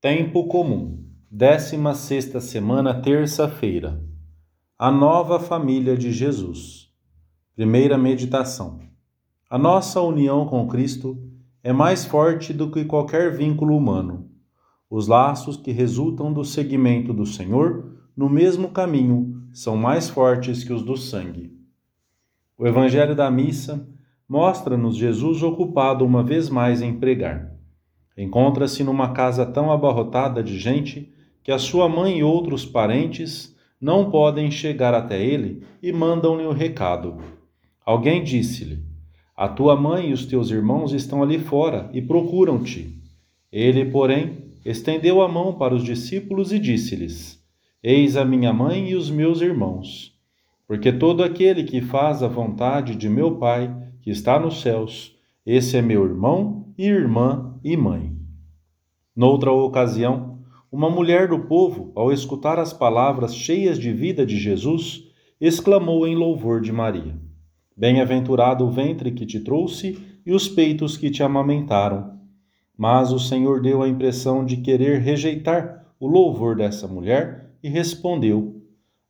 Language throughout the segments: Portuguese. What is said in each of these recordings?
Tempo comum, 16 semana, terça-feira. A nova família de Jesus. Primeira meditação. A nossa união com Cristo é mais forte do que qualquer vínculo humano. Os laços que resultam do seguimento do Senhor no mesmo caminho são mais fortes que os do sangue. O Evangelho da Missa mostra-nos Jesus ocupado uma vez mais em pregar. Encontra-se numa casa tão abarrotada de gente que a sua mãe e outros parentes não podem chegar até ele e mandam-lhe o recado. Alguém disse-lhe: A tua mãe e os teus irmãos estão ali fora e procuram-te. Ele, porém, estendeu a mão para os discípulos e disse-lhes: Eis a minha mãe e os meus irmãos. Porque todo aquele que faz a vontade de meu Pai, que está nos céus, esse é meu irmão e irmã e mãe. Noutra ocasião, uma mulher do povo, ao escutar as palavras cheias de vida de Jesus, exclamou em louvor de Maria: Bem-aventurado o ventre que te trouxe e os peitos que te amamentaram. Mas o Senhor deu a impressão de querer rejeitar o louvor dessa mulher e respondeu: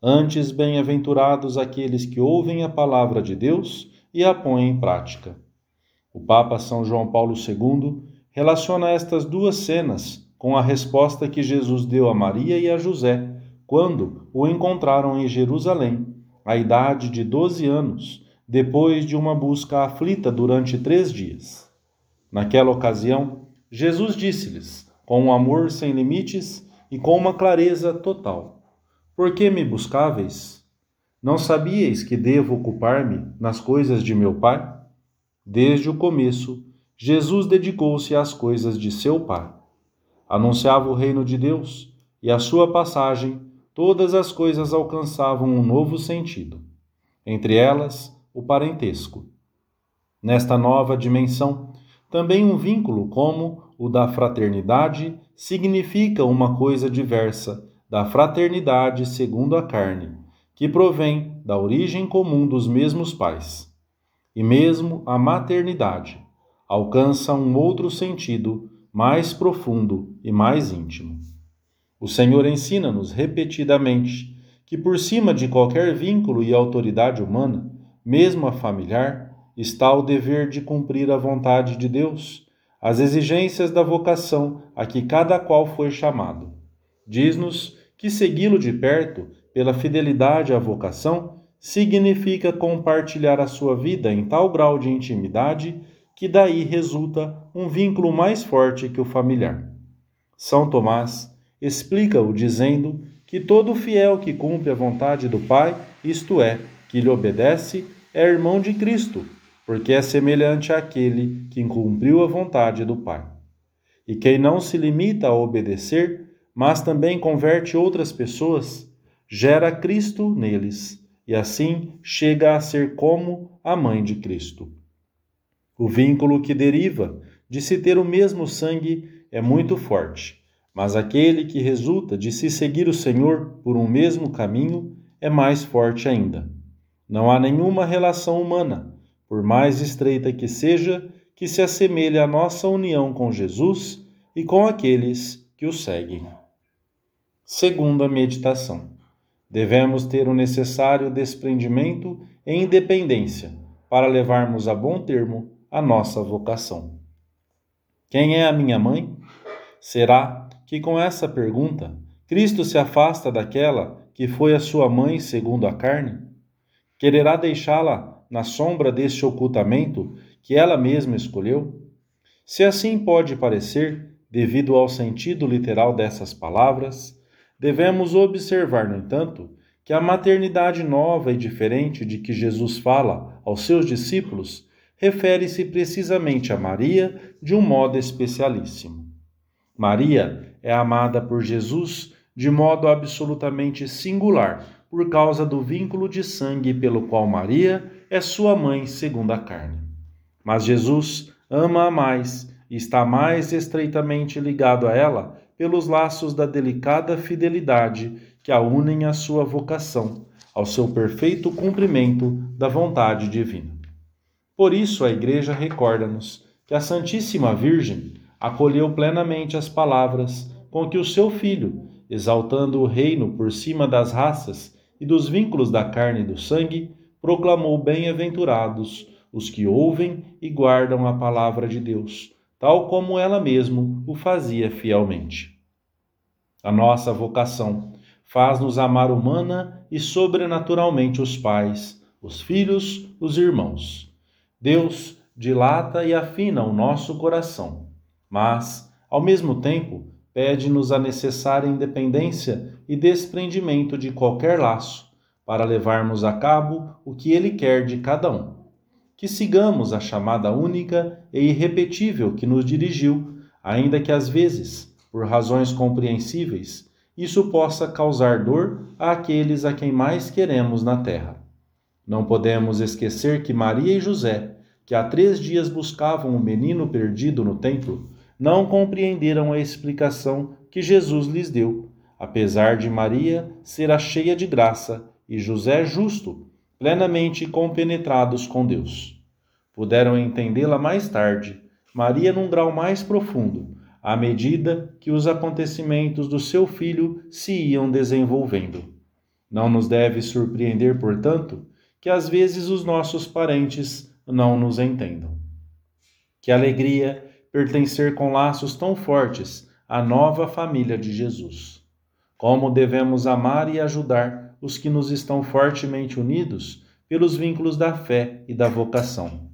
Antes, bem-aventurados aqueles que ouvem a palavra de Deus e a põem em prática. O Papa São João Paulo II relaciona estas duas cenas com a resposta que Jesus deu a Maria e a José quando o encontraram em Jerusalém, à idade de doze anos, depois de uma busca aflita durante três dias. Naquela ocasião, Jesus disse-lhes, com um amor sem limites e com uma clareza total: Por que me buscáveis? Não sabíeis que devo ocupar-me nas coisas de meu Pai? Desde o começo, Jesus dedicou-se às coisas de seu Pai. Anunciava o reino de Deus e à sua passagem todas as coisas alcançavam um novo sentido, entre elas o parentesco. Nesta nova dimensão, também um vínculo como o da fraternidade significa uma coisa diversa da fraternidade segundo a carne, que provém da origem comum dos mesmos pais. E mesmo a maternidade alcança um outro sentido mais profundo e mais íntimo. O Senhor ensina-nos repetidamente que, por cima de qualquer vínculo e autoridade humana, mesmo a familiar, está o dever de cumprir a vontade de Deus, as exigências da vocação a que cada qual foi chamado. Diz-nos que segui-lo de perto, pela fidelidade à vocação, significa compartilhar a sua vida em tal grau de intimidade que daí resulta um vínculo mais forte que o familiar. São Tomás explica-o dizendo que todo fiel que cumpre a vontade do Pai, isto é, que lhe obedece, é irmão de Cristo, porque é semelhante àquele que cumpriu a vontade do Pai. E quem não se limita a obedecer, mas também converte outras pessoas, gera Cristo neles, e assim chega a ser como a mãe de Cristo. O vínculo que deriva de se ter o mesmo sangue é muito forte, mas aquele que resulta de se seguir o Senhor por um mesmo caminho é mais forte ainda. Não há nenhuma relação humana, por mais estreita que seja, que se assemelhe à nossa união com Jesus e com aqueles que o seguem. Segunda meditação. Devemos ter o necessário desprendimento e independência para levarmos a bom termo a nossa vocação. Quem é a minha mãe? Será que com essa pergunta Cristo se afasta daquela que foi a sua mãe segundo a carne? Quererá deixá-la na sombra deste ocultamento que ela mesma escolheu? Se assim pode parecer, devido ao sentido literal dessas palavras, devemos observar, no entanto, que a maternidade nova e diferente de que Jesus fala aos seus discípulos refere-se precisamente a Maria de um modo especialíssimo. Maria é amada por Jesus de modo absolutamente singular, por causa do vínculo de sangue pelo qual Maria é sua mãe segundo a carne. Mas Jesus ama-a mais e está mais estreitamente ligado a ela pelos laços da delicada fidelidade que a unem à sua vocação, ao seu perfeito cumprimento da vontade divina. Por isso, a Igreja recorda-nos que a Santíssima Virgem acolheu plenamente as palavras com que o seu filho, exaltando o reino por cima das raças e dos vínculos da carne e do sangue, proclamou bem-aventurados os que ouvem e guardam a palavra de Deus, tal como ela mesmo o fazia fielmente. A nossa vocação faz-nos amar humana e sobrenaturalmente os pais, os filhos, os irmãos. Deus dilata e afina o nosso coração, mas, ao mesmo tempo, pede-nos a necessária independência e desprendimento de qualquer laço para levarmos a cabo o que Ele quer de cada um. Que sigamos a chamada única e irrepetível que nos dirigiu, ainda que às vezes, por razões compreensíveis, isso possa causar dor àqueles a quem mais queremos na terra. Não podemos esquecer que Maria e José que há três dias buscavam o menino perdido no templo, não compreenderam a explicação que Jesus lhes deu, apesar de Maria ser a cheia de graça e José justo, plenamente compenetrados com Deus. Puderam entendê-la mais tarde, Maria num grau mais profundo, à medida que os acontecimentos do seu filho se iam desenvolvendo. Não nos deve surpreender, portanto, que às vezes os nossos parentes não nos entendam. Que alegria pertencer com laços tão fortes à nova família de Jesus. Como devemos amar e ajudar os que nos estão fortemente unidos pelos vínculos da fé e da vocação.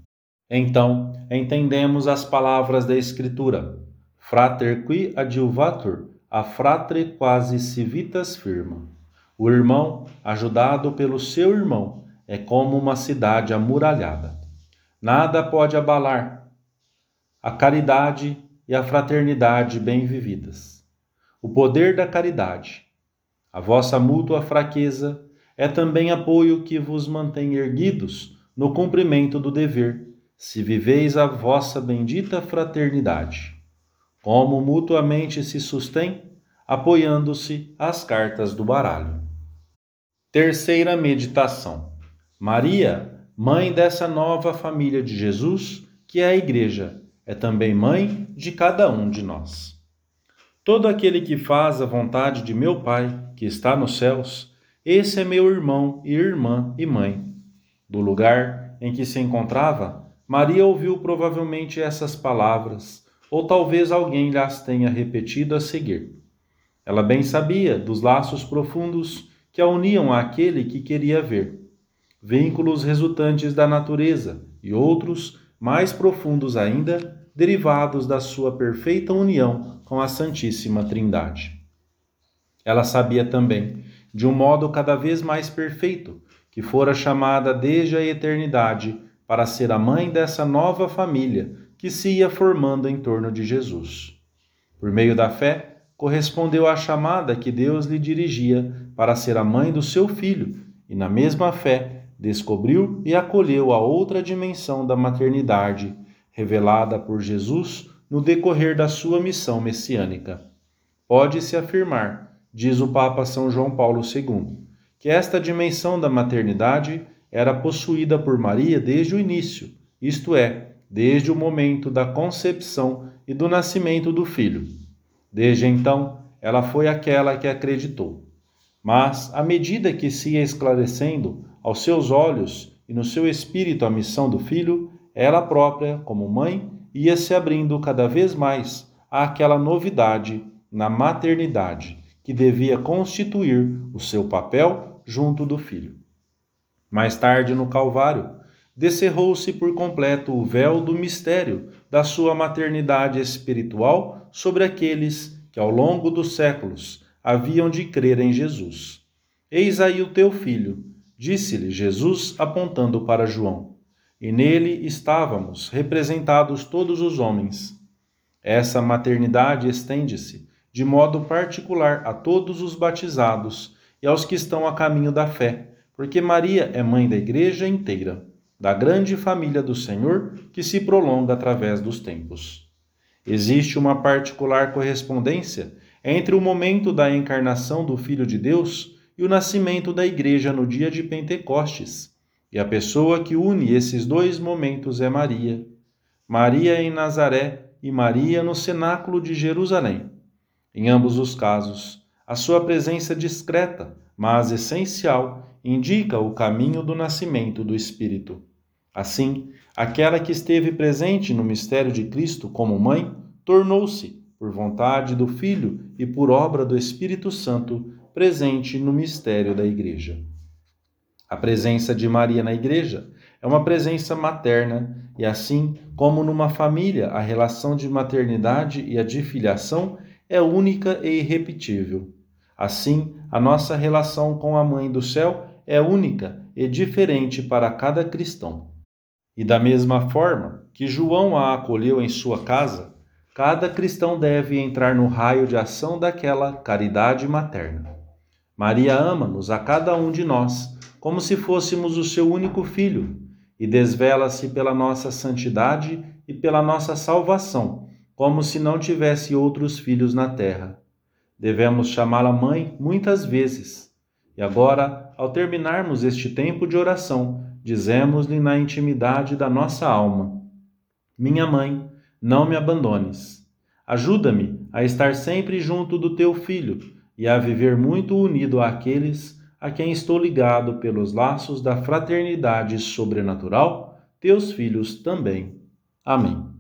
Então, entendemos as palavras da Escritura: Frater qui adjuvatur, a fratre quasi civitas firma. O irmão, ajudado pelo seu irmão, é como uma cidade amuralhada. Nada pode abalar a caridade e a fraternidade bem vividas. O poder da caridade, a vossa mútua fraqueza, é também apoio que vos mantém erguidos no cumprimento do dever, se viveis a vossa bendita fraternidade. Como mutuamente se sustém, apoiando-se às cartas do baralho. Terceira meditação. Maria mãe dessa nova família de Jesus, que é a Igreja, é também mãe de cada um de nós. Todo aquele que faz a vontade de meu Pai, que está nos céus, esse é meu irmão e irmã e mãe. Do lugar em que se encontrava, Maria ouviu provavelmente essas palavras, ou talvez alguém lhes tenha repetido a seguir. Ela bem sabia dos laços profundos que a uniam àquele que queria ver vínculos resultantes da natureza e outros, mais profundos ainda, derivados da sua perfeita união com a Santíssima Trindade. Ela sabia também, de um modo cada vez mais perfeito, que fora chamada desde a eternidade para ser a mãe dessa nova família que se ia formando em torno de Jesus. Por meio da fé, correspondeu à chamada que Deus lhe dirigia para ser a mãe do seu filho, e na mesma fé descobriu e acolheu a outra dimensão da maternidade, revelada por Jesus no decorrer da sua missão messiânica. Pode-se afirmar, diz o Papa São João Paulo II, que esta dimensão da maternidade era possuída por Maria desde o início, isto é, desde o momento da concepção e do nascimento do filho. Desde então, ela foi aquela que acreditou. Mas, à medida que se ia esclarecendo aos seus olhos e no seu espírito a missão do filho, ela própria, como mãe, ia se abrindo cada vez mais àquela novidade na maternidade que devia constituir o seu papel junto do filho. Mais tarde, no Calvário, descerrou-se por completo o véu do mistério da sua maternidade espiritual sobre aqueles que, ao longo dos séculos, haviam de crer em Jesus. Eis aí o teu filho Disse-lhe Jesus, apontando para João, e nele estávamos representados todos os homens. Essa maternidade estende-se, de modo particular, a todos os batizados e aos que estão a caminho da fé, porque Maria é mãe da Igreja inteira, da grande família do Senhor que se prolonga através dos tempos. Existe uma particular correspondência entre o momento da encarnação do Filho de Deus e o nascimento da igreja no dia de Pentecostes. E a pessoa que une esses dois momentos é Maria. Maria em Nazaré e Maria no cenáculo de Jerusalém. Em ambos os casos, a sua presença discreta, mas essencial, indica o caminho do nascimento do Espírito. Assim, aquela que esteve presente no mistério de Cristo como mãe, tornou-se, por vontade do Filho e por obra do Espírito Santo, presente no mistério da Igreja. A presença de Maria na Igreja é uma presença materna, e assim como numa família a relação de maternidade e a de filiação é única e irrepetível. Assim, a nossa relação com a Mãe do Céu é única e diferente para cada cristão. E da mesma forma que João a acolheu em sua casa, cada cristão deve entrar no raio de ação daquela caridade materna. Maria ama-nos a cada um de nós, como se fôssemos o seu único filho, e desvela-se pela nossa santidade e pela nossa salvação, como se não tivesse outros filhos na terra. Devemos chamá-la mãe muitas vezes. E agora, ao terminarmos este tempo de oração, dizemos-lhe na intimidade da nossa alma: Minha mãe, não me abandones. Ajuda-me a estar sempre junto do teu filho e a viver muito unido àqueles a quem estou ligado pelos laços da fraternidade sobrenatural, teus filhos também. Amém.